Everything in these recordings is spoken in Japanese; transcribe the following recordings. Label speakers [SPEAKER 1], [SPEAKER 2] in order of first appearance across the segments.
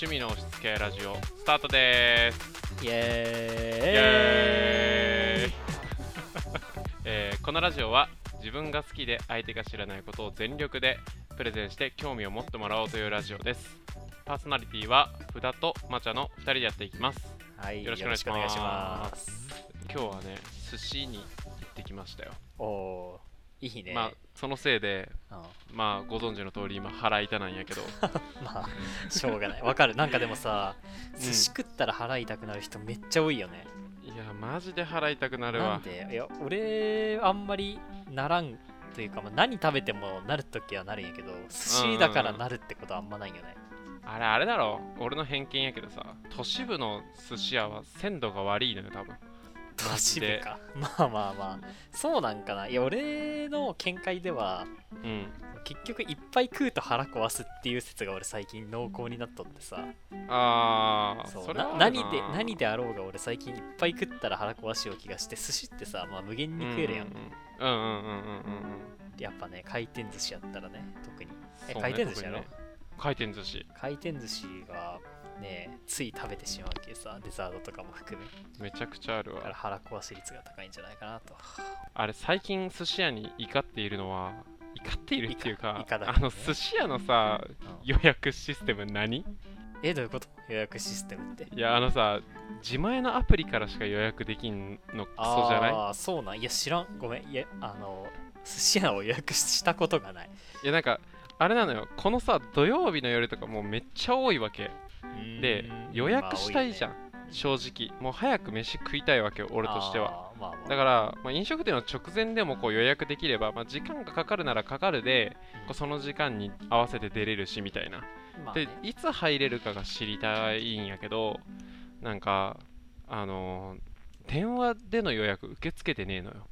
[SPEAKER 1] 趣味の押し付けラジオスタートです。
[SPEAKER 2] イエーイ。
[SPEAKER 1] イエーイ。えーこのラジオは自分が好きで相手が知らないことを全力でプレゼンして興味を持ってもらおうというラジオです。パーソナリティは福田とまちゃの2人でやっていきます。
[SPEAKER 2] はい、
[SPEAKER 1] よろしくお願いします。今日はね寿司に行ってきましたよ、
[SPEAKER 2] おおー、いいね。
[SPEAKER 1] まあそのせいで
[SPEAKER 2] うん
[SPEAKER 1] まあご存知の通り今腹痛なんやけど
[SPEAKER 2] まあ、しょうがない。わかる。なんかでもさ、
[SPEAKER 1] ん
[SPEAKER 2] 寿司食ったら腹痛くなる人めっちゃ多いよね。
[SPEAKER 1] いやマジで腹痛くなるわ
[SPEAKER 2] なんで？いや、俺、あんまりならんというか、まあ、何食べてもなるときはなるんやけど、寿司だからなるってことはあんまないよね。
[SPEAKER 1] あれあれだろ？俺の偏見やけどさ都市部の寿司屋は鮮度が悪いのよ多分
[SPEAKER 2] 都市部か。まあまあまあ、そうなんかな。いや、俺の見解では、
[SPEAKER 1] うん。
[SPEAKER 2] 結局いっぱい食うと腹壊すっていう説が俺最近濃厚になっとってさ。
[SPEAKER 1] ああ
[SPEAKER 2] そうな。何で何であろうが俺最近いっぱい食ったら腹壊しよう気がして寿司ってさ、まあ、無限に食えるやん、
[SPEAKER 1] うんうんうん。うんうんうんうん
[SPEAKER 2] やっぱね回転寿司やったらね特に。え
[SPEAKER 1] ね
[SPEAKER 2] 回転寿司やろ、
[SPEAKER 1] ね。回転寿司。
[SPEAKER 2] 回転寿司がねつい食べてしまうけさデザートとかも含め。
[SPEAKER 1] めちゃくちゃある
[SPEAKER 2] だから
[SPEAKER 1] わ
[SPEAKER 2] 腹壊し率が高いんじゃないかなと。
[SPEAKER 1] あれ最近寿司屋に怒っているのは怒っているっていうか
[SPEAKER 2] イカイカだけ
[SPEAKER 1] あの寿司屋のさ
[SPEAKER 2] うん。
[SPEAKER 1] 予約システム何？
[SPEAKER 2] えどういうこと？予約システムって。
[SPEAKER 1] いやあのさ自前のアプリからしか予約できんのクソじゃない？
[SPEAKER 2] ああそうなん？いや知らん。ごめん。いやあの寿司屋を予約したことがない。
[SPEAKER 1] いやなんかあれなのよ。このさ土曜日の夜とかもうめっちゃ多いわけで予約したいじゃん、正直。もう早く飯食いたいわけよ俺としては。
[SPEAKER 2] まあまあ。
[SPEAKER 1] だから、まあ、飲食店の直前でもこう予約できれば、まあ、時間がかかるならかかるでこうその時間に合わせて出れるしみたいな。で
[SPEAKER 2] まあね。
[SPEAKER 1] いつ入れるかが知りたいんやけどなんかあのー電話での予約受け付けてねえのよ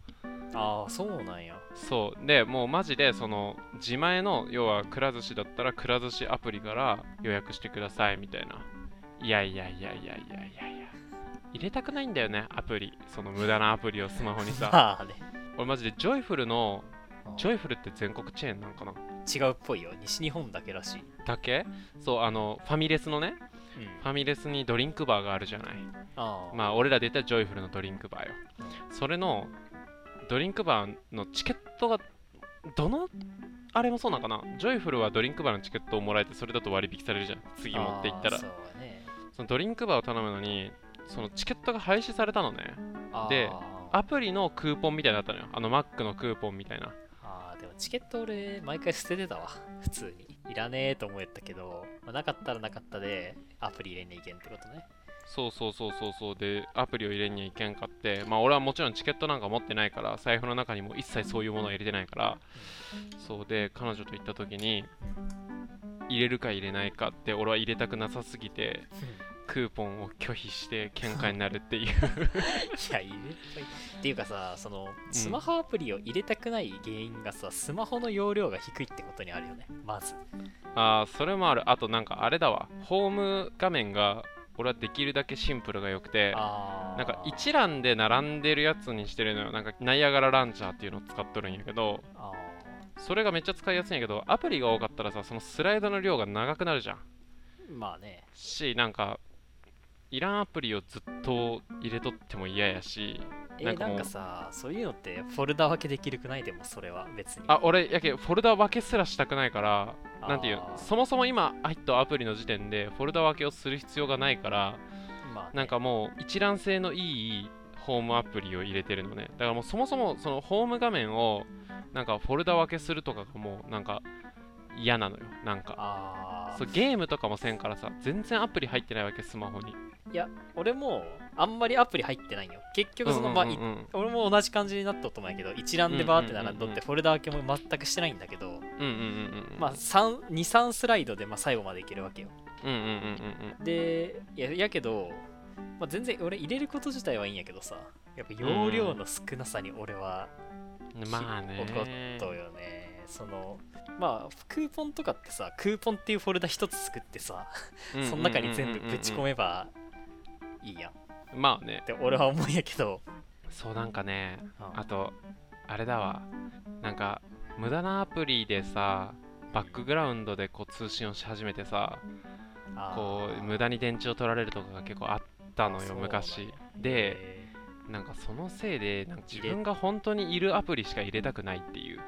[SPEAKER 2] ああそうなんや。
[SPEAKER 1] そう。でもうマジでその自前の要はくら寿司だったらくら寿司アプリから予約してくださいみたいな。いやいやいやいやいやいやいや。入れたくないんだよねアプリ。その無駄なアプリをスマホにさ。
[SPEAKER 2] まあね。
[SPEAKER 1] 俺マジでジョイフルの
[SPEAKER 2] うん
[SPEAKER 1] ジョイフルって全国チェーンなんかな？
[SPEAKER 2] 違うっぽいよ。西日本だけらしい、
[SPEAKER 1] だけ？そうあのファミレスのね
[SPEAKER 2] うん、
[SPEAKER 1] ファミレスにドリンクバーがあるじゃない。まあ俺らで言ったらジョイフルのドリンクバーよ。それのドリンクバーのチケットがどのあれもそうなんかな？ジョイフルはドリンクバーのチケットをもらえてそれだと割引されるじゃん。次持って行ったら。
[SPEAKER 2] そうね。
[SPEAKER 1] そのドリンクバーを頼むのにそのチケットが廃止されたのね。でアプリのクーポンみたいなのあったのよ。あのマックのクーポンみたいな。
[SPEAKER 2] あーでもチケット俺毎回捨ててたわ。普通に。いらねえと思えたけど、まあ、なかったらなかったでアプリ入れんにいけんってことね
[SPEAKER 1] そうそうそうそうそう。でアプリを入れにはいけんかって。まあ俺はもちろんチケットなんか持ってないから財布の中にも一切そういうものを入れてないから。そうで彼女と行った時に入れるか入れないかって俺は入れたくなさすぎてクーポンを拒否して喧嘩になるっていう。
[SPEAKER 2] いや入れたい。っていうかさそのスマホアプリを入れたくない原因がさ、スマホの容量が低いってことにあるよね。まず。
[SPEAKER 1] ああそれもある。あとなんかあれだわ。ホーム画面が俺はできるだけシンプルが良くてなんか一覧で並んでるやつにしてるのよ。なんかナイアガラランチャーっていうのを使っとるんやけど
[SPEAKER 2] あ
[SPEAKER 1] それがめっちゃ使いやすいんやけどアプリが多かったらさそのスライドの量が長くなるじゃん。
[SPEAKER 2] ーまあね。
[SPEAKER 1] しなんかいらんアプリをずっと入れとっても嫌やし
[SPEAKER 2] え
[SPEAKER 1] なんか
[SPEAKER 2] なんかさそういうのってフォルダ分けできるくないでもそれは。別に
[SPEAKER 1] あ俺やけフォルダ分けすらしたくないからなんていうそもそも今入ったアプリの時点でフォルダ分けをする必要がないから
[SPEAKER 2] まあね、
[SPEAKER 1] なんかもう一覧性のいいホームアプリを入れてるのね。だからもうそもそもそのホーム画面をなんかフォルダ分けするとかがもうなんか嫌なのよなんか。そうゲームとかもせんからさ全然アプリ入ってないわけスマホに。
[SPEAKER 2] いや俺もあんまりアプリ入ってないよ。結局その、まあい
[SPEAKER 1] うんうんうん
[SPEAKER 2] 俺も同じ感じになったと思うんやけど一覧でバーって並んどってフォルダ分けも全くしてないんだけど、まあ23スライドでまあ最後までいけるわけよ。でいややけど、まあ、全然俺入れること自体はいいんやけどさやっぱ容量の少なさに俺は
[SPEAKER 1] うん。まあね。
[SPEAKER 2] 怒っとよねそのまあクーポンとかってさクーポンっていうフォルダ一つ作ってさその中に全部ぶち込めばいいやん。っ
[SPEAKER 1] まあね。
[SPEAKER 2] て俺は思うんやけど。
[SPEAKER 1] そうなんかね
[SPEAKER 2] うん。
[SPEAKER 1] あとあれだわ。なんか無駄なアプリでさバックグラウンドでこう通信をし始めてさこう無駄に電池を取られるとかが結構あったのよ昔。で
[SPEAKER 2] へ
[SPEAKER 1] なんかそのせいでなんか自分が本当にいるアプリしか入れたくないっていう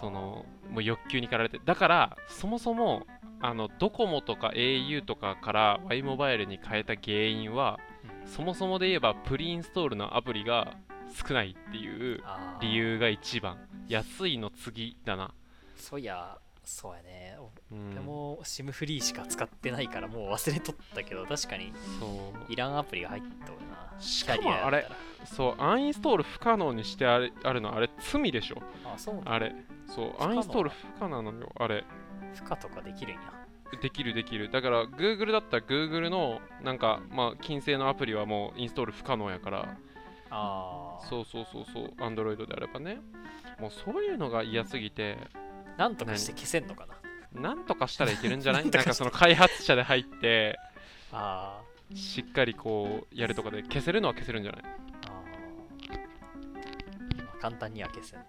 [SPEAKER 1] そのもう欲求に駆られて。だからそもそもあのドコモとか au とかから Y モバイルに変えた原因は
[SPEAKER 2] うん。
[SPEAKER 1] そもそもで言えばプリインストールのアプリが少ないっていう理由が一番。安いの次だな、
[SPEAKER 2] そういやそうやね。
[SPEAKER 1] うん、
[SPEAKER 2] でも SIM フリーしか使ってないからもう忘れとったけど確かに
[SPEAKER 1] そう。
[SPEAKER 2] いらんアプリが入っとるな。
[SPEAKER 1] しかもあれそうアンインストール不可能にしてあれあるのあれ罪でしょ。
[SPEAKER 2] あそう
[SPEAKER 1] あれ。そうアンインストール不可なのよあれ。
[SPEAKER 2] 負荷とかできるんや。
[SPEAKER 1] できるできる。だから Google だったら Google のなんかまあ金星のアプリはもうインストール不可能やから。
[SPEAKER 2] ああ
[SPEAKER 1] そうそうそうそう Android であればね。もうそういうのが嫌すぎて
[SPEAKER 2] なんとかして消せんのかな。
[SPEAKER 1] なんとかしたらいけるんじゃない？
[SPEAKER 2] なんとか
[SPEAKER 1] その開発者で入って
[SPEAKER 2] あ
[SPEAKER 1] しっかりこうやるとかで消せるのは消せるんじゃない？
[SPEAKER 2] ーあー。まあ簡単には消せんと。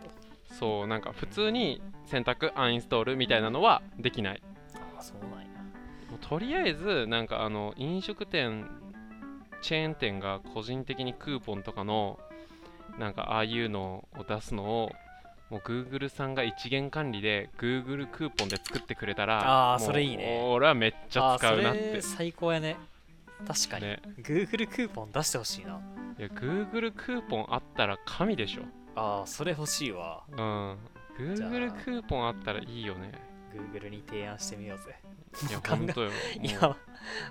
[SPEAKER 1] そうなんか普通に選択アンインストールみたいなのはできない。
[SPEAKER 2] ああそうなんや。
[SPEAKER 1] もうとりあえずなんかあの飲食店チェーン店が個人的にクーポンとかのなんかああいうのを出すのをもう Google さんが一元管理で Google クーポンで作ってくれたら
[SPEAKER 2] あー
[SPEAKER 1] もう
[SPEAKER 2] それいいね。
[SPEAKER 1] 俺はめっちゃ使うなって。
[SPEAKER 2] れ最高やね。確かに、
[SPEAKER 1] ね。
[SPEAKER 2] Google クーポン出してほしいな。い
[SPEAKER 1] や Google クーポンあったら神でしょ。
[SPEAKER 2] ああそれ欲しいわ。
[SPEAKER 1] うん。Google クーポンあったらいいよね。
[SPEAKER 2] Google に提案してみようぜ。
[SPEAKER 1] いや 本当よ。
[SPEAKER 2] い
[SPEAKER 1] も
[SPEAKER 2] や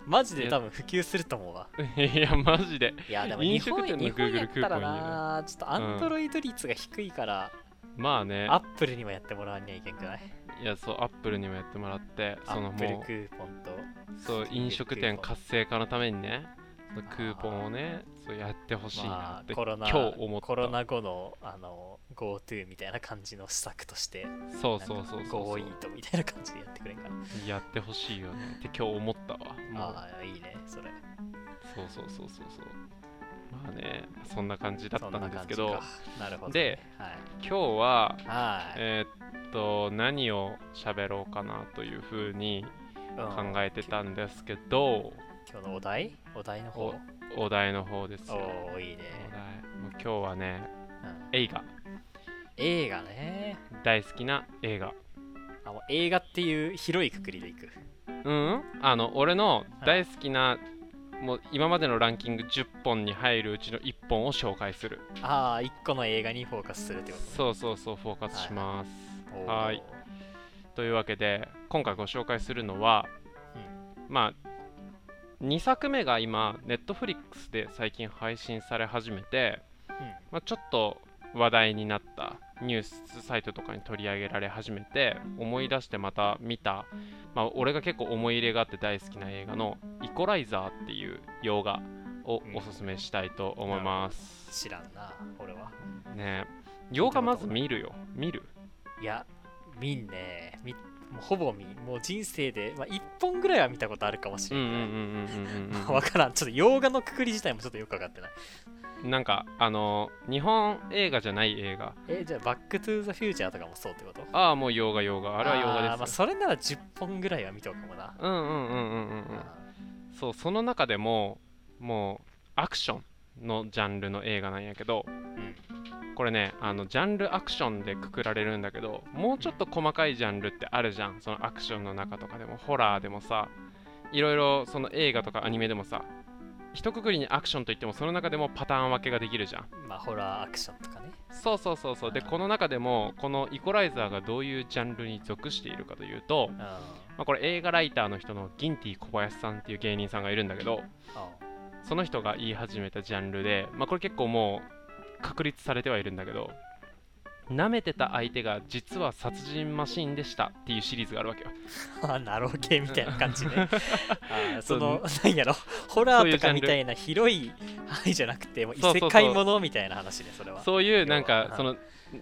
[SPEAKER 2] マジで多分普及すると思うわ。
[SPEAKER 1] ういやマジで。
[SPEAKER 2] いやでも
[SPEAKER 1] 飲
[SPEAKER 2] 日本
[SPEAKER 1] 食店の Google クーポンいい
[SPEAKER 2] なちょっと Android 率が低いから、
[SPEAKER 1] まあね。
[SPEAKER 2] Apple にもやってもらわにはいけんくない？
[SPEAKER 1] いやそう Apple にもやってもらってそのも
[SPEAKER 2] クーポンと
[SPEAKER 1] うそう飲食店活性化のためにねそのクーポンをねそうやってほしいな
[SPEAKER 2] ま
[SPEAKER 1] って
[SPEAKER 2] あコロナ
[SPEAKER 1] 今日思った。
[SPEAKER 2] コロナ後のあの GoTo みたいな感じの施策として
[SPEAKER 1] そうそうそうそう。
[SPEAKER 2] Go イートみたいな感じでやってくれんかな
[SPEAKER 1] やってほしいよね。って今日思ったわ。
[SPEAKER 2] ああいいねそれ。
[SPEAKER 1] そうそうそうそうそうまあねそんな感じだった
[SPEAKER 2] そん
[SPEAKER 1] ですけど。
[SPEAKER 2] なるほど、
[SPEAKER 1] で
[SPEAKER 2] ね、はい。
[SPEAKER 1] 今日は
[SPEAKER 2] はい、
[SPEAKER 1] えーっと何を喋ろうかなというふうに
[SPEAKER 2] うん。
[SPEAKER 1] 考えてたんですけど。
[SPEAKER 2] 今日のお題？お題の方？
[SPEAKER 1] お題の方ですよ。
[SPEAKER 2] おおいいね、
[SPEAKER 1] お題。もう今日はね
[SPEAKER 2] うん。
[SPEAKER 1] 映画。
[SPEAKER 2] 映画ね。
[SPEAKER 1] 大好きな映画。
[SPEAKER 2] あもう映画っていう広いくくりでいく。
[SPEAKER 1] うん？あの俺の大好きなもう今までのランキング10本に入るうちの1本を紹介する。
[SPEAKER 2] ああ一個の映画にフォーカスするってことね。
[SPEAKER 1] そうそうそうフォーカスします。はい。というわけで今回ご紹介するのは、まあ2作目が今 Netflix で最近配信され始めて、まあ、ちょっと話題になったニュースサイトとかに取り上げられ始めて思い出してまた見た、まあ、俺が結構思い入れがあって大好きな映画の「イコライザー」っていう洋画をおすすめしたいと思います。
[SPEAKER 2] 知らんな俺は。
[SPEAKER 1] ね洋画まず見るよ。見る？
[SPEAKER 2] いや見んね。みもうほぼ見もう人生で、まあ、1本ぐらいは見たことあるかもしれない、
[SPEAKER 1] うんうんうんうんうんうん
[SPEAKER 2] わからん。ちょっと洋画のくくり自体もちょっとよくわかってない
[SPEAKER 1] なんかあの日本映画じゃない映画。
[SPEAKER 2] えじゃあバックトゥーザフューチャーとかもそうってこと？
[SPEAKER 1] ああもう洋画洋画。あれは洋
[SPEAKER 2] あーまあ、
[SPEAKER 1] 画です。
[SPEAKER 2] それなら10本ぐらいは見とくかもな、
[SPEAKER 1] うんうんうんうんうんうん。そうその中でももうアクションのジャンルの映画なんやけど
[SPEAKER 2] うん。
[SPEAKER 1] これねあのジャンルアクションでくくられるんだけどもうちょっと細かいジャンルってあるじゃん。そのアクションの中とかでもホラーでもさいろいろその映画とかアニメでもさ一括りにアクションといってもその中でもパターン分けができるじゃん。
[SPEAKER 2] まあホラーアクションとかね。
[SPEAKER 1] そうそうそうそう。でこの中でもこのイコライザーがどういうジャンルに属しているかというと、
[SPEAKER 2] うん。
[SPEAKER 1] まあ、これ映画ライターの人のギンティ小林さんっていう芸人さんがいるんだけどその人が言い始めたジャンルで、まあ、これ結構もう確立されてはいるんだけど舐めてた相手が実は殺人マシンでしたっていうシリーズがあるわけよ。
[SPEAKER 2] あナロー系みたいな感じね。
[SPEAKER 1] そ
[SPEAKER 2] の何やろ。ホラーとかみたいな広い範囲じゃなくてもう異世界ものみたいな話ねそれは。
[SPEAKER 1] そういうなんかその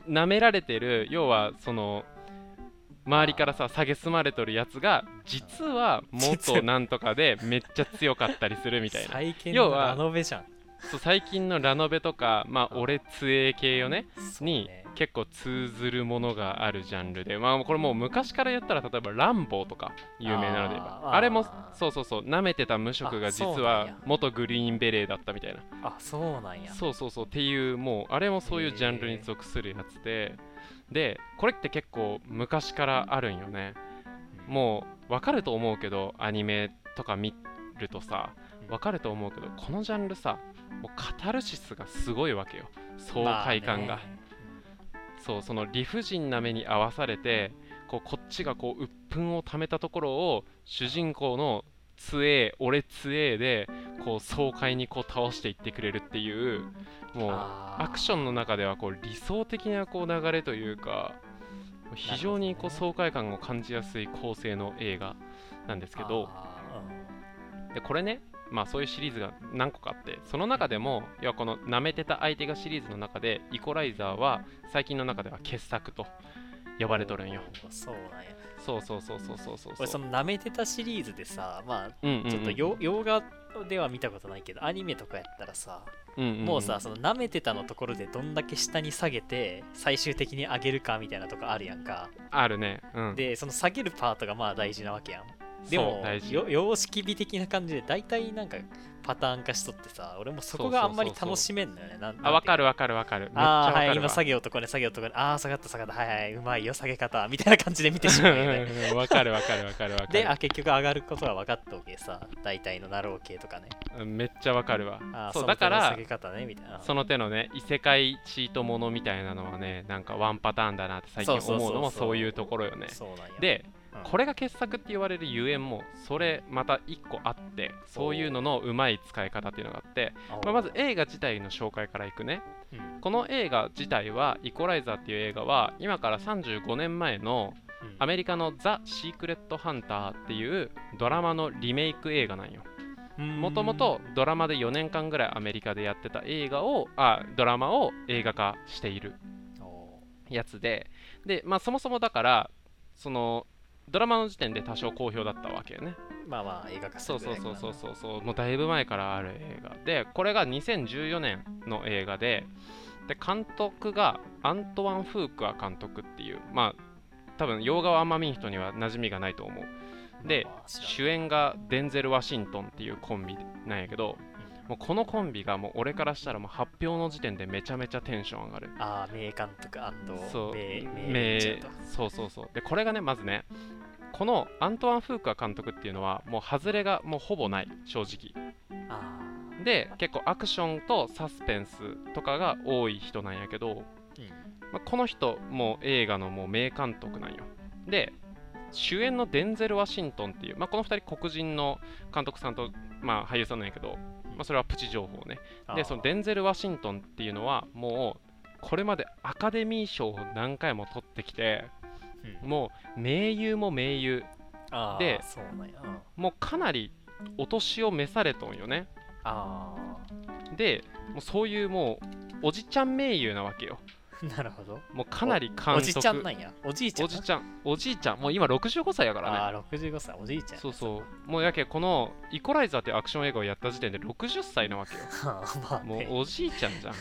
[SPEAKER 1] 舐められてる要はその周りからさ蔑まれとるやつが実は元 なんとかでめっちゃ強かったりするみたいな。要は
[SPEAKER 2] ラノベじゃん
[SPEAKER 1] そう最近のラノベとかまあ
[SPEAKER 2] うん
[SPEAKER 1] 俺つえ系よねに
[SPEAKER 2] ね。
[SPEAKER 1] 結構通ずるものがあるジャンルでまあこれもう昔から言ったら例えばランボーとか有名なので
[SPEAKER 2] あ
[SPEAKER 1] れもそうそうそう舐めてた無職が
[SPEAKER 2] あ
[SPEAKER 1] 実は元グリーンベレーだったみたいな。
[SPEAKER 2] あそうなんや。
[SPEAKER 1] そうそうそうっていうもうあれもそういうジャンルに属するやつででこれって結構昔からあるんよね。もう分かると思うけどアニメとか見るとさ分かると思うけどこのジャンルさもうカタルシスがすごいわけよ。爽快感が、
[SPEAKER 2] まあね。
[SPEAKER 1] そうその理不尽な目に合わされてこうこっちがこう鬱憤をためたところを主人公の杖え俺杖えでこう爽快にこう倒していってくれるっていうもうアクションの中ではこう理想的なこう流れというか非常にこう爽快感を感じやすい構成の映画なんですけど。
[SPEAKER 2] あ
[SPEAKER 1] でこれねまあそういうシリーズが何個かあってその中でも要はこの舐めてた相手がシリーズの中でイコライザーは最近の中では傑作と呼
[SPEAKER 2] ー
[SPEAKER 1] ばれとるんよ。
[SPEAKER 2] そうなんや。
[SPEAKER 1] そうそうそうそうそうそう。
[SPEAKER 2] 俺その舐めてたシリーズでさまあちょっとよ洋画では見たことないけどアニメとかやったらさ
[SPEAKER 1] うんうんん。
[SPEAKER 2] もうさその舐めてたのところでどんだけ下に下げて最終的に上げるかみたいなとこあるやんか。
[SPEAKER 1] あるね。うん。
[SPEAKER 2] でその下げるパートがまあ大事なわけやんでも様式美的な感じで大体なんかパターン化しとってさ俺もそこがあんまり楽しめんのよね。なん
[SPEAKER 1] あわか
[SPEAKER 2] る
[SPEAKER 1] るわかる。わかる
[SPEAKER 2] ああーはい今下げようとこれ下げようとこれああ下がった下がった。はいはいうまいよ下げ方。みたいな感じで見てしまうよね。
[SPEAKER 1] わかるわかるわかるわかる
[SPEAKER 2] であ結局上がることが分かったわけさ。大体のナロー系とかね。
[SPEAKER 1] うんめっちゃわかるわ。
[SPEAKER 2] あー
[SPEAKER 1] そうだから
[SPEAKER 2] げ方ねみたいな。
[SPEAKER 1] その手のね異世界チートものみたいなのはねなんかワンパターンだなって最近思うのもそういうところよね。
[SPEAKER 2] そうなんや。
[SPEAKER 1] で
[SPEAKER 2] うん
[SPEAKER 1] これが傑作って言われるゆえんもそれまた一個あってそういうののうまい使い方っていうのがあって、まあ、まず映画自体の紹介からいくね。
[SPEAKER 2] うん。
[SPEAKER 1] この映画自体はイコライザーっていう映画は今から35年前の
[SPEAKER 2] うん。
[SPEAKER 1] アメリカのザ・シークレット・ハンターっていうドラマのリメイク映画なんよ。もともとドラマで4年間ぐらいアメリカでやってた映画をあドラマを映画化している
[SPEAKER 2] お
[SPEAKER 1] やつで。で、まあ、そもそもだからそのドラマの時点で多少好評だったわけよね。
[SPEAKER 2] ーまあまあ映画化す
[SPEAKER 1] そうそうそうそうそうそう。もうだいぶ前からある映画で。これが2014年の映画で。で監督がアントワン・フークア監督っていう。まあ多分洋画をあんま見ん人には馴染みがないと思う。で主演がデンゼル・ワシントンっていうコンビなんやけどもうこのコンビがもう俺からしたらもう発表の時点でめちゃめちゃテンション上がる。
[SPEAKER 2] ああ名監督
[SPEAKER 1] そう。
[SPEAKER 2] 名
[SPEAKER 1] そうそうそう。でこれがねまずねこのアントワン・フークア監督っていうのはもう外れがもうほぼない正直。
[SPEAKER 2] あ
[SPEAKER 1] で結構アクションとサスペンスとかが多い人なんやけど、
[SPEAKER 2] ーうん。
[SPEAKER 1] まあ、この人もう映画のもう名監督なんよ。で主演のデンゼル・ワシントンっていう、まあ、この2人黒人の監督さんと、まあ、俳優さんなんやけど、まあ、それはプチ情報ね。でそのデンゼル・ワシントンっていうのはもうこれまでアカデミー賞を何回も取ってきて
[SPEAKER 2] うん。
[SPEAKER 1] もう名優も名優。
[SPEAKER 2] あー
[SPEAKER 1] でもうかなりお年を召されとんよね。
[SPEAKER 2] あ
[SPEAKER 1] でもうそういうもうおじちゃん名優なわけよ。
[SPEAKER 2] あ なるほど。
[SPEAKER 1] もうかなり監督
[SPEAKER 2] おじちゃんなんや。おじいちゃん？
[SPEAKER 1] おじちゃん。おじいちゃん。もう今65歳やからね。
[SPEAKER 2] ああ65歳。おじいちゃん。
[SPEAKER 1] そうそう。もうやけこのイコライザーっていうアクション映画をやった時点で60歳なわけよ。
[SPEAKER 2] うまあね。
[SPEAKER 1] もうおじいちゃんじゃん。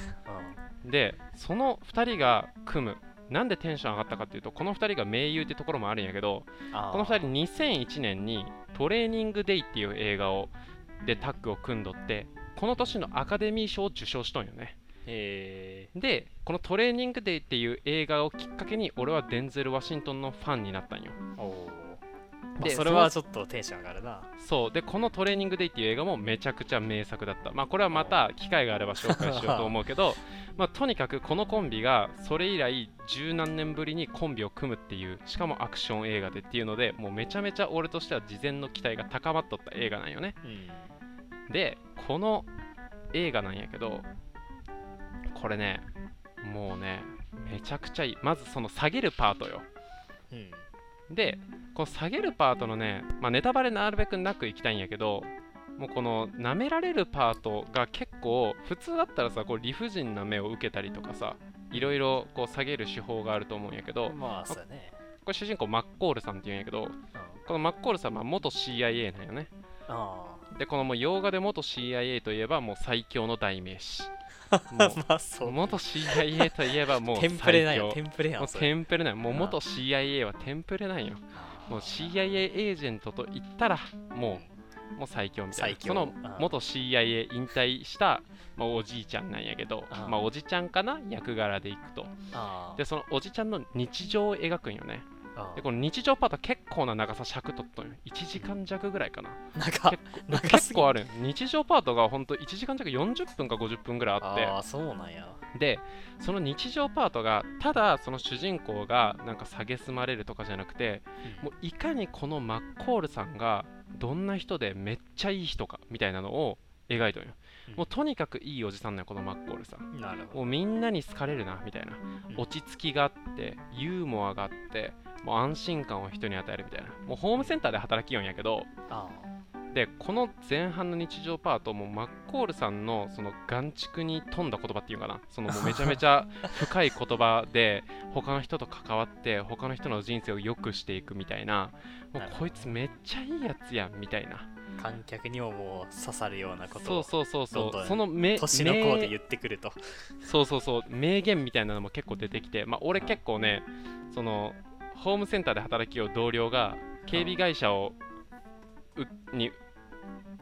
[SPEAKER 2] うん。
[SPEAKER 1] でその2人が組む。なんでテンション上がったかっていうとこの2人が名優ってところもあるんやけどこの2人2001年にトレーニングデイっていう映画をでタッグを組んどってこの年のアカデミー賞を受賞しとんよね。
[SPEAKER 2] へ
[SPEAKER 1] でこのトレーニングデイっていう映画をきっかけに俺はデンゼル・ワシントンのファンになったんよ。で
[SPEAKER 2] それはちょっとテンション上がるな。
[SPEAKER 1] そう。でこのトレーニングデイっていう映画もめちゃくちゃ名作だった。まあこれはまた機会があれば紹介しようと思うけど まあとにかくこのコンビがそれ以来十何年ぶりにコンビを組むっていうしかもアクション映画でっていうのでもうめちゃめちゃ俺としては事前の期待が高まっとった映画なんよね。
[SPEAKER 2] うん。
[SPEAKER 1] でこの映画なんやけどこれねもうねめちゃくちゃいい。まずその下げるパートよ。
[SPEAKER 2] うん。
[SPEAKER 1] でこの下げるパートのね、まあ、ネタバレなるべくなくいきたいんやけどもうこの舐められるパートが結構普通だったらさこう理不尽な目を受けたりとかさいろいろこう下げる手法があると思うんやけど
[SPEAKER 2] まあそうやね。
[SPEAKER 1] これ主人公マッコールさんっていうんやけどこのマッコールさんは元 CIA なんよね。
[SPEAKER 2] あ
[SPEAKER 1] でこのもう洋画で元 CIA といえばもう最強の代名詞
[SPEAKER 2] まあそう。
[SPEAKER 1] う元 CIA といえばもう
[SPEAKER 2] テンプレなんよテンプレや
[SPEAKER 1] もうテンプレなんよもう
[SPEAKER 2] あ
[SPEAKER 1] 元 CIA はテンプレなんよ。もう CIA エージェントと言ったらもうもう最強みたいな。その
[SPEAKER 2] あ
[SPEAKER 1] 元 CIA 引退した、まあ、おじいちゃんなんやけど
[SPEAKER 2] あ
[SPEAKER 1] まあおじちゃんかな？役柄でいくと。
[SPEAKER 2] あ
[SPEAKER 1] でそのおじちゃんの日常を描くんよね。
[SPEAKER 2] あ
[SPEAKER 1] でこの日常パート結構な長さ尺取っとんよ。1時間弱ぐらいかな。結構あるん日常パートがほんと1時間弱40分か50分ぐらいあって。
[SPEAKER 2] ああそうなんや。
[SPEAKER 1] でその日常パートがただその主人公がなんか蔑まれるとかじゃなくてもういかにこのマッコールさんがどんな人でめっちゃいい人かみたいなのを描いてるよ、
[SPEAKER 2] うん
[SPEAKER 1] もうとにかくいいおじさんなんよこのマッコールさん。もうみんなに好かれるなみたいな。
[SPEAKER 2] うん。
[SPEAKER 1] 落ち着きがあってユーモアがあってもう安心感を人に与えるみたいな。もうホームセンターで働きよんやけど
[SPEAKER 2] どあ
[SPEAKER 1] でこの前半の日常パートもマッコールさんのその眼蓄に富んだ言葉っていうかな？そのもう めちゃめちゃ深い言葉で他の人と関わって他の人の人生を良くしていくみたいな。もうこいつめっちゃいいやつやんみたいな。
[SPEAKER 2] あ観客にももう刺さるようなことを
[SPEAKER 1] そうそうそうそう。んその名
[SPEAKER 2] 年の子で
[SPEAKER 1] 名
[SPEAKER 2] 言ってくると。
[SPEAKER 1] そうそうそう。名言みたいなのも結構出てきて。まあ俺結構ねそのホームセンターで働きよう同僚が警備会社をうに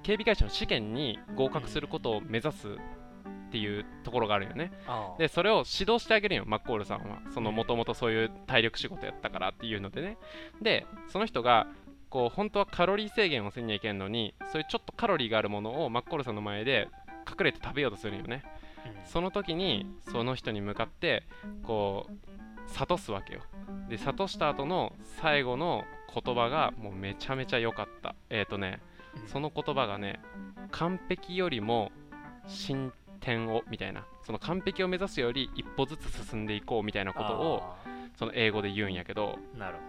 [SPEAKER 1] 警備会社の試験に合格することを目指すっていうところがあるよね。でそれを指導してあげるよマッコールさんは。そのもともとそういう体力仕事やったからっていうのでね。でその人がこう本当はカロリー制限をせんにゃいけんのにそういうちょっとカロリーがあるものをマッコールさんの前で隠れて食べようとするんよね。
[SPEAKER 2] うん。
[SPEAKER 1] その時にその人に向かってこう諭すわけよ。で諭した後の最後の言葉がもうめちゃめちゃ良かった。えっ、ー、とね
[SPEAKER 2] うん
[SPEAKER 1] その言葉がね完璧よりも進展をみたいな。その完璧を目指すより一歩ずつ進んでいこうみたいなことを
[SPEAKER 2] あ
[SPEAKER 1] その英語で言うんやけど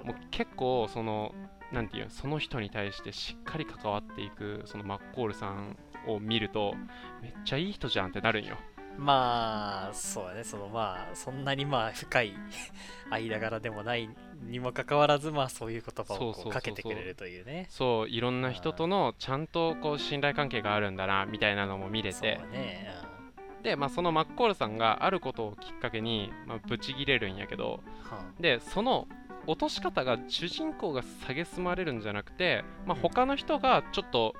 [SPEAKER 1] もう結構そのなんていうその人に対してしっかり関わっていくそのマッコールさんを見るとめっちゃいい人じゃんってなるんよ
[SPEAKER 2] まあそうだね。そのまあそんなにまあ深い 間柄でもないにもかかわらずまあそういう言葉をかけてくれるというね。
[SPEAKER 1] そういろんな人とのちゃんとこう信頼関係があるんだなみたいなのも見れ
[SPEAKER 2] そう
[SPEAKER 1] て
[SPEAKER 2] ね
[SPEAKER 1] で、まあ、そのマッコールさんがあることをきっかけに、まあ、ブチギレるんやけど。でその落とし方が主人公が蔑まれるんじゃなくて、まあ、他の人がちょっと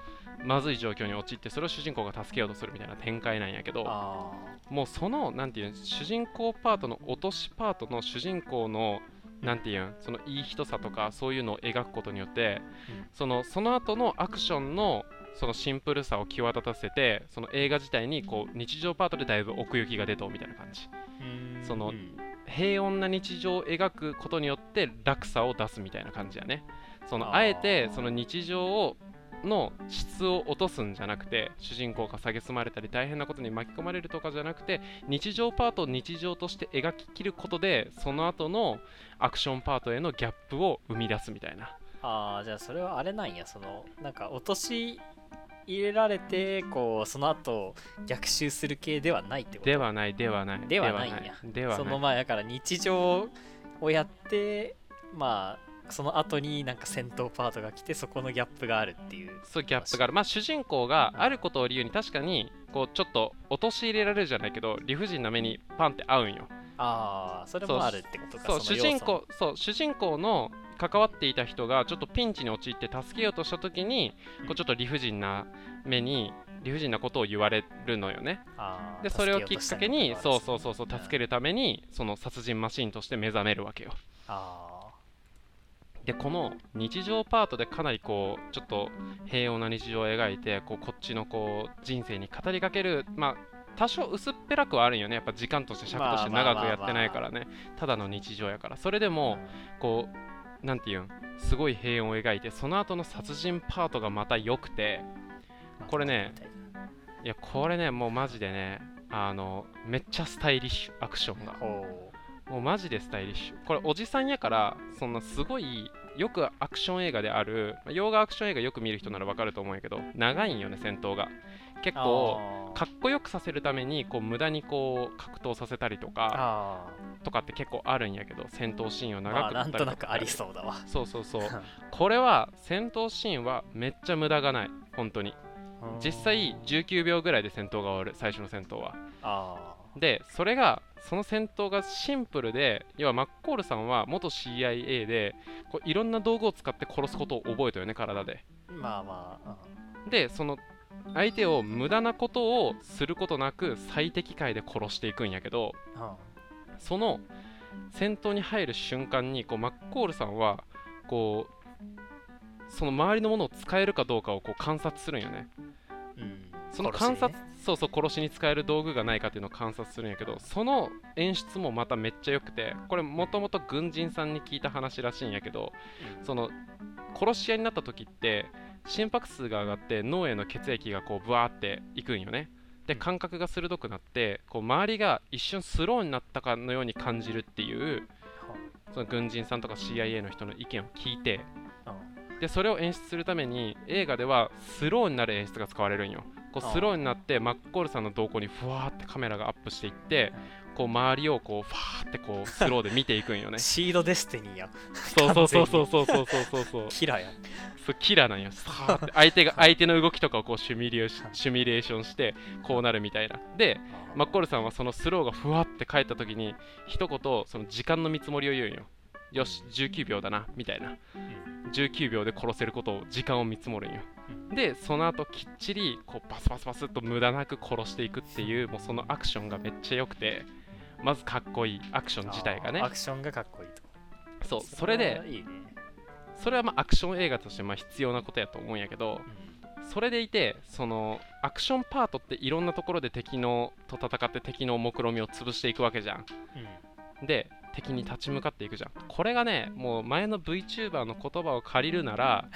[SPEAKER 1] まずい状況に陥ってそれを主人公が助けようとするみたいな展開なんやけど
[SPEAKER 2] あ
[SPEAKER 1] もうそのなんていうの主人公パートの落としパートの主人公のなんていうんそのいい人さとかそういうのを描くことによって、
[SPEAKER 2] うん。
[SPEAKER 1] そのその後のアクションのそのシンプルさを際立たせてその映画自体にこう日常パートでだいぶ奥行きが出とうみたいな感じ。
[SPEAKER 2] ー
[SPEAKER 1] その
[SPEAKER 2] うん
[SPEAKER 1] 平穏な日常を描くことによって落差を出すみたいな感じやね。その
[SPEAKER 2] あ
[SPEAKER 1] えてその日常をの質を落とすんじゃなくて主人公が蔑まれたり大変なことに巻き込まれるとかじゃなくて日常パートを日常として描ききることでその後のアクションパートへのギャップを生み出すみたいな。
[SPEAKER 2] ああじゃあそれはあれなんや。そのなんか落とし入れられてこうその後逆襲する系ではないってこと？
[SPEAKER 1] ではないではない
[SPEAKER 2] ではないんや。
[SPEAKER 1] ではない。
[SPEAKER 2] その前だから日常をやってまあその後になんか戦闘パートが来てそこのギャップがあるっていう。
[SPEAKER 1] そうギャップがある。まあ主人公があることを理由に確かにこうちょっと陥れられるじゃないけど理不尽な目にパンって合うんよ。
[SPEAKER 2] ああそれもあるってことか
[SPEAKER 1] そう主人公そう主人公の関わっていた人がちょっとピンチに陥って助けようとした時に
[SPEAKER 2] うん
[SPEAKER 1] こうちょっと理不尽な目に理不尽なことを言われるのよね。でそれをきっかけにそうそうそうそう助け
[SPEAKER 2] る
[SPEAKER 1] るためにその殺人マシンとして目覚めるわけよ。
[SPEAKER 2] あ
[SPEAKER 1] でこの日常パートでかなりこうちょっと平穏な日常を描いてこうこっちのこう人生に語りかけるまあ多少薄っぺらくはあるんよね。やっぱ時間として尺として長くやってないからね。ただの日常やから。それで
[SPEAKER 2] あ
[SPEAKER 1] もこうなんていうん？すごい平穏を描いてその後の殺人パートがまた良くて
[SPEAKER 2] うん
[SPEAKER 1] これねいやこれねもうマジでねあのめっちゃスタイリッシュアクションが。
[SPEAKER 2] ほ
[SPEAKER 1] もうマジでスタイリッシュ。これおじさんやからそんなすごいよくアクション映画であるまあ洋画アクション映画よく見る人ならわかると思うんやけど長いんよね戦闘が。結構かっこよくさせるためにこう無駄にこう格闘させたりとか
[SPEAKER 2] あ
[SPEAKER 1] とかって結構あるんやけど戦闘シーンを長く
[SPEAKER 2] あなんとなくあり
[SPEAKER 1] う
[SPEAKER 2] そうだわ。
[SPEAKER 1] そうそうそう。これは戦闘シーンはめっちゃ無駄がない本当に。実際19秒ぐらいで戦闘が終わる最初の戦闘は。
[SPEAKER 2] あ
[SPEAKER 1] でそれがその戦闘がシンプルで要はマッコールさんは元 CIA でこういろんな道具を使って殺すことを覚えたよね体で。
[SPEAKER 2] ーまあまあ
[SPEAKER 1] でその相手を無駄なことをすることなく最適解で殺していくんやけど
[SPEAKER 2] うんうん。
[SPEAKER 1] その戦闘に入る瞬間にこうマッコールさんはこうその周りのものを使えるかどうかをこう観察するんよね。
[SPEAKER 2] うん
[SPEAKER 1] その観察、そうそう殺しに使える道具がないかっていうのを観察するんやけどその演出もまためっちゃ良くてこれもともと軍人さんに聞いた話らしいんやけどその殺し屋になった時って心拍数が上がって脳への血液がこうブワーっていくんよね。で
[SPEAKER 2] うん。
[SPEAKER 1] 感覚が鋭くなってこう周りが一瞬スローになったかのように感じるっていうその軍人さんとか CIA の人の意見を聞いて
[SPEAKER 2] うん
[SPEAKER 1] でそれを演出するために映画ではスローになる演出が使われるんよこうスローになってマッコールさんの動向にふわーってカメラがアップしていってこう周りをこうファーってこう スローで見ていくんよね。
[SPEAKER 2] シードデスティニーや。
[SPEAKER 1] そうそうそうそうそうそうそうそうそう
[SPEAKER 2] キラや。
[SPEAKER 1] そうキラーなんよ。さーって。相手が 相手の動きとかをこうシミュレーシミュレーションしてこうなるみたいな。でマッコールさんはそのスローがふわって帰った時に一言その時間の見積もりを言うんよ。よし19秒だなみたいな。
[SPEAKER 2] うん。
[SPEAKER 1] 19秒で殺せることを時間を見積もるんよ。
[SPEAKER 2] うん
[SPEAKER 1] でその後きっちりこうバスバスバスっと無駄なく殺していくっていうもうそのアクションがめっちゃ良くてまずかっこいいアクション自体がね。
[SPEAKER 2] アクションがかっこいいと。
[SPEAKER 1] そうそれで
[SPEAKER 2] いいね。
[SPEAKER 1] それはまあアクション映画としてまあ必要なことやと思うんやけどそれでいてそのアクションパートっていろんなところで敵のと戦って敵の目論見みを潰していくわけじゃん。で敵に立ち向かっていくじゃん。これがねもう前の VTuber の言葉を借りるなら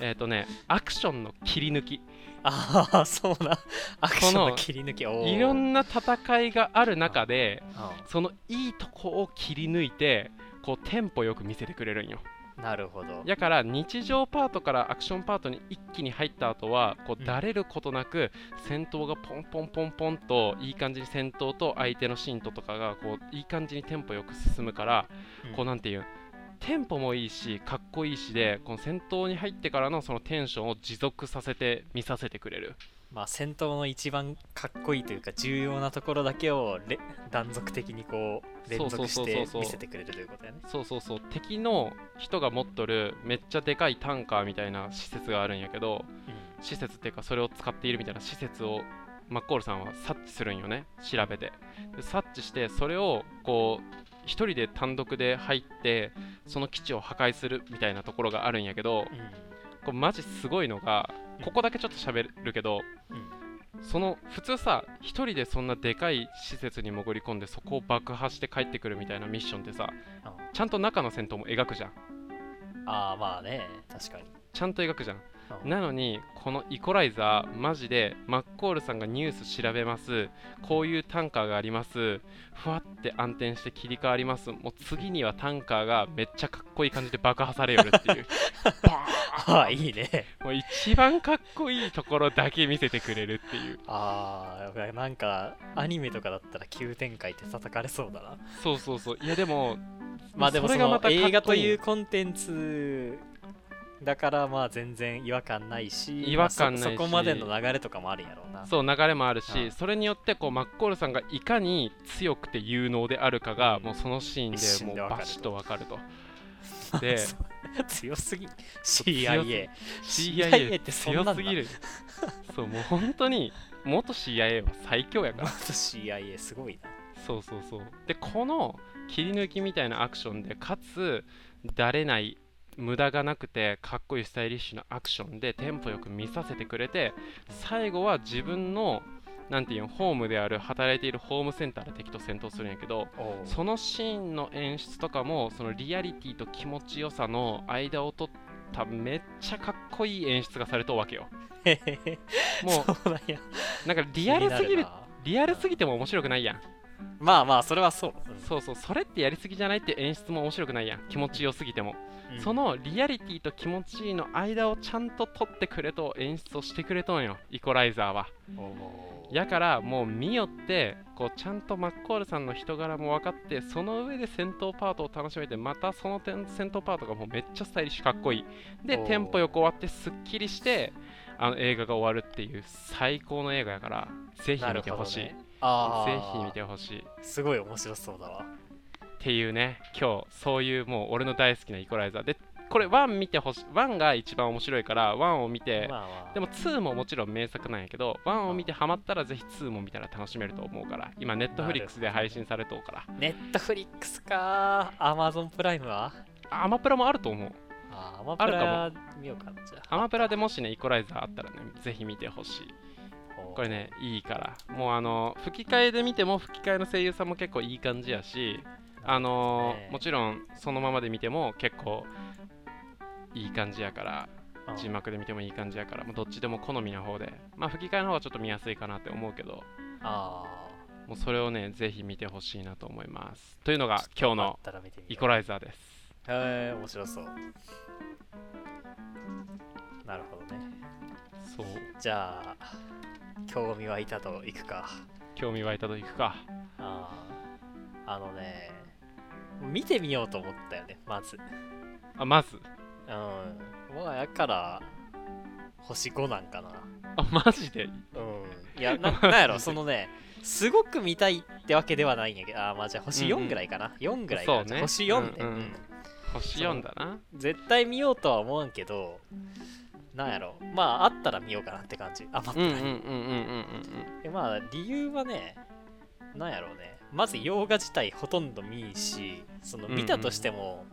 [SPEAKER 1] えっ、とねアクションの切り抜き。
[SPEAKER 2] ああそうな。アクションの切り抜き。
[SPEAKER 1] いろんな戦いがある中で
[SPEAKER 2] あ
[SPEAKER 1] そのいいとこを切り抜いてこうテンポよく見せてくれるんよ。
[SPEAKER 2] ーなるほど。
[SPEAKER 1] やから日常パートからアクションパートに一気に入った後はこ
[SPEAKER 2] う
[SPEAKER 1] うん。だれることなく戦闘がポンポンポンポンといい感じに戦闘と相手のシーンととかがこういい感じにテンポよく進むから
[SPEAKER 2] うん。
[SPEAKER 1] こうなんていうテンポもいいしかっこいいしでこの戦闘に入ってからのそのテンションを持続させて見させてくれる
[SPEAKER 2] まあ戦闘の一番かっこいいというか重要なところだけをれ断続的にこう連続して見せてくれるということやね。
[SPEAKER 1] そうそうそう。敵の人が持っとるめっちゃでかいタンカーみたいな施設があるんやけど施設っていうかそれを使っているみたいな施設をマッコールさんは察知するんよね。調べて。で察知してそれをこう一人で単独で入ってその基地を破壊するみたいなところがあるんやけど
[SPEAKER 2] うん。
[SPEAKER 1] これマジすごいのがここだけちょっと喋るけど
[SPEAKER 2] うん
[SPEAKER 1] その普通さ一人でそんなでかい施設に潜り込んでそこを爆破して帰ってくるみたいなミッションってさ
[SPEAKER 2] あ
[SPEAKER 1] ちゃんと中の戦闘も描くじゃん。
[SPEAKER 2] あーまあね。確かに。
[SPEAKER 1] ちゃんと描くじゃん
[SPEAKER 2] うん
[SPEAKER 1] なのにこのイコライザーマジでマッコールさんがニュース調べます。こういうタンカーがあります。ふわって暗転して切り替わります。もう次にはタンカーがめっちゃかっこいい感じで爆破されよるっていう。バ
[SPEAKER 2] ああいいね。
[SPEAKER 1] ーンもう一番かっこいいところだけ見せてくれるっていう。
[SPEAKER 2] ああなんかアニメとかだったら急展開って叩かれそうだな。
[SPEAKER 1] そうそうそう。いやでも
[SPEAKER 2] まあでもその映画というコンテンツだからまあ全然違和感ないし
[SPEAKER 1] 違和感ないし。
[SPEAKER 2] まあそそこまでの流れとかもあるんやろうな。
[SPEAKER 1] そう流れもあるし
[SPEAKER 2] うん
[SPEAKER 1] それによってこうマッコールさんがいかに強くて有能であるかが
[SPEAKER 2] うん。
[SPEAKER 1] もうそのシーンでもうバシッとわかると。で
[SPEAKER 2] 強すぎ。
[SPEAKER 1] 強
[SPEAKER 2] CIA
[SPEAKER 1] CIA
[SPEAKER 2] って
[SPEAKER 1] 強すぎる。そうもう本当に元 CIA は最強やから。
[SPEAKER 2] 元 CIA すごいな。
[SPEAKER 1] そうそうそう。でこの切り抜きみたいなアクションでかつだれない無駄がなくてかっこいいスタイリッシュなアクションでテンポよく見させてくれて最後は自分のなんていうのホームである働いているホームセンターで敵と戦闘するんやけどそのシーンの演出とかもそのリアリティと気持ちよさの間を取っためっちゃかっこいい演出がされとるわけよ。もう
[SPEAKER 2] なん
[SPEAKER 1] かリアルすぎるリアルすぎても面白くないやん
[SPEAKER 2] まあまあそれはそう、うん
[SPEAKER 1] そうそうそれってやりすぎじゃないって演出も面白くないやん。気持ちよすぎても、
[SPEAKER 2] うん。
[SPEAKER 1] そのリアリティと気持ちいいの間をちゃんと取ってくれと演出をしてくれとんよイコライザーは。やからもう見よってこうちゃんとマッコールさんの人柄も分かってその上で戦闘パートを楽しめてまたその点戦闘パートがもうめっちゃスタイリッシュかっこいい。でテンポよく終わってすっきりしてあの映画が終わるっていう最高の映画やからぜひ見てほしい、
[SPEAKER 2] あ
[SPEAKER 1] ぜ
[SPEAKER 2] ー
[SPEAKER 1] ひ見てほしい。っ
[SPEAKER 2] すごい面白そうだわ。
[SPEAKER 1] ていうね今日そういうもう俺の大好きなイコライザー。でこれ1見てほしい。1が一番面白いから1を見て、
[SPEAKER 2] まあまあ。
[SPEAKER 1] でも2ももちろん名作なんやけど1を見てハマったらぜひ2も見たら楽しめると思うから。今ネットフリックスで配信されとうから。
[SPEAKER 2] ネットフリックスか。アマゾンプライムは？
[SPEAKER 1] あアマプラもあると思う。
[SPEAKER 2] あーアマプラ見ようかじゃあ。
[SPEAKER 1] アマプラでもしねイコライザーあったらねぜひ見てほしいこれねいいから。もうあの吹き替えで見ても吹き替えの声優さんも結構いい感じやしあの
[SPEAKER 2] ね。
[SPEAKER 1] もちろんそのままで見ても結構いい感じやから
[SPEAKER 2] うん。
[SPEAKER 1] 字幕で見てもいい感じやからもうどっちでも好みの方で。まあ吹き替えの方がちょっと見やすいかなって思うけど
[SPEAKER 2] あ
[SPEAKER 1] もうそれをねぜひ見てほしいなと思います。というの
[SPEAKER 2] ー
[SPEAKER 1] が今日
[SPEAKER 2] あ
[SPEAKER 1] のイコライザーです。
[SPEAKER 2] へえ面白そう。なるほどね。
[SPEAKER 1] そう。
[SPEAKER 2] じゃあ興味湧いたといくか。
[SPEAKER 1] 興味湧いたといくか。
[SPEAKER 2] あー。あのね見てみようと思ったよねまず。
[SPEAKER 1] あまず？
[SPEAKER 2] うん。まあやから星5なんかな。
[SPEAKER 1] あマジで？
[SPEAKER 2] うん。いやななんやろそのねすごく見たいってわけではないんやけどあーまあじゃあ星4
[SPEAKER 1] うんうん
[SPEAKER 2] ぐらいかな、4ぐらいかな。
[SPEAKER 1] そうね。
[SPEAKER 2] 星4ね、
[SPEAKER 1] うんうん
[SPEAKER 2] うん。
[SPEAKER 1] 星4だな。
[SPEAKER 2] 絶対見ようとは思わんけどなんやろ。まああったら見ようかなって感じ。あま
[SPEAKER 1] うんうんうんうんうんうん
[SPEAKER 2] でまあ理由はねなんやろうね。まず洋画自体ほとんど見んしその
[SPEAKER 1] うんうん。
[SPEAKER 2] 見たとしても、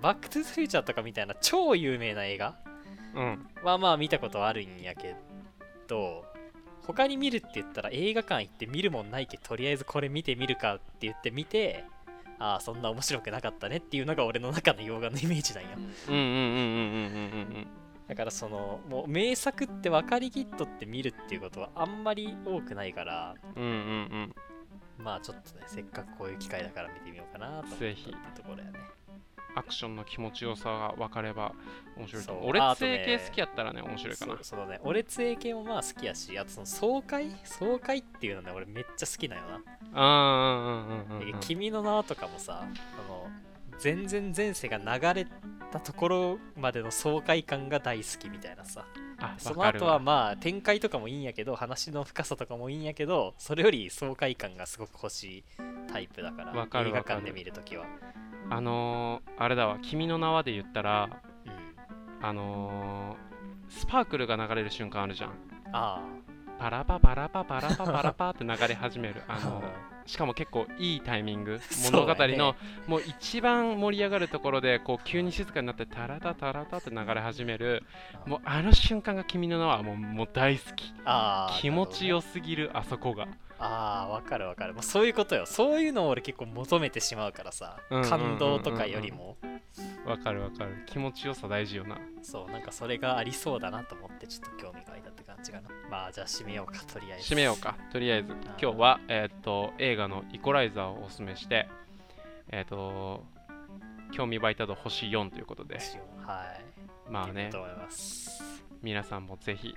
[SPEAKER 2] バック・トゥ・ザ・フューチャーとかみたいな超有名な映画
[SPEAKER 1] うん。うん
[SPEAKER 2] はまあ見たことあるんやけど他に見るって言ったら映画館行って見るもんないけどとりあえずこれ見てみるかって言って見てああそんな面白くなかったねっていうのが俺の中の洋画のイメージなんよだからそのもう名作って分かりきっとって見るっていうことはあんまり多くないから
[SPEAKER 1] うんうんうん。
[SPEAKER 2] まあちょっとねせっかくこういう機会だから見てみようかなと
[SPEAKER 1] ぜひ。
[SPEAKER 2] ところやね。
[SPEAKER 1] アクションの気持ちよさが分かれば面白いと思う。俺つ系好きやったらね面白いかな。
[SPEAKER 2] そうだね。俺つえ系もまあ好きやしあとその爽快？爽快っていうのね俺めっちゃ好きなよな。
[SPEAKER 1] あーうんうんうんうんうん。
[SPEAKER 2] 君の名はとかもさあの全然前世が流れたところまでの爽快感が大好きみたいなさ。
[SPEAKER 1] あ
[SPEAKER 2] その後はまあ展開とかもいいんやけど話の深さとかもいいんやけどそれより爽快感がすごく欲しいタイプだから
[SPEAKER 1] わかる
[SPEAKER 2] 映画館で見るときは。
[SPEAKER 1] あのー、あれだわ「君の名は」で言ったら
[SPEAKER 2] うん。
[SPEAKER 1] あのー、スパークルが流れる瞬間あるじゃん。
[SPEAKER 2] あ
[SPEAKER 1] パラパパラパパラパパラパって流れ始める。あ
[SPEAKER 2] あ
[SPEAKER 1] のー しかも結構いいタイミング 物語のもう一番盛り上がるところでこう急に静かになってタラタタラタって流れ始めるもうあの瞬間が君の名はもうもう大好き。気持ちよすぎるあそこが。
[SPEAKER 2] ああわかるわかる、まあ、そういうことよ。そういうのを俺結構求めてしまうからさ感動とかよりも。
[SPEAKER 1] わかるわかる。気持ちよさ大事よな。
[SPEAKER 2] そうなんかそれがありそうだなと思ってちょっと興味が湧いたって感じかな。まあじゃあ締めようかとりあえず。
[SPEAKER 1] 締めようか。とりあえず今日は、えーっと映画の「イコライザー」をおすすめしてえーっと興味湧いたと星4ということで。
[SPEAKER 2] はい。
[SPEAKER 1] まあね。
[SPEAKER 2] いいと思います。
[SPEAKER 1] 皆さんもぜひ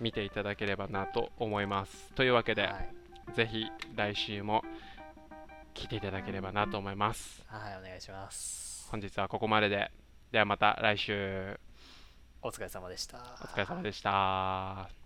[SPEAKER 1] 見ていただければなと思います。というわけで、
[SPEAKER 2] はい、
[SPEAKER 1] ぜひ来週も来ていただければなと思います。
[SPEAKER 2] はい、お願いします。
[SPEAKER 1] 本日はここまでで。ではまた来週。
[SPEAKER 2] お疲れ様でした。
[SPEAKER 1] お疲れ様でした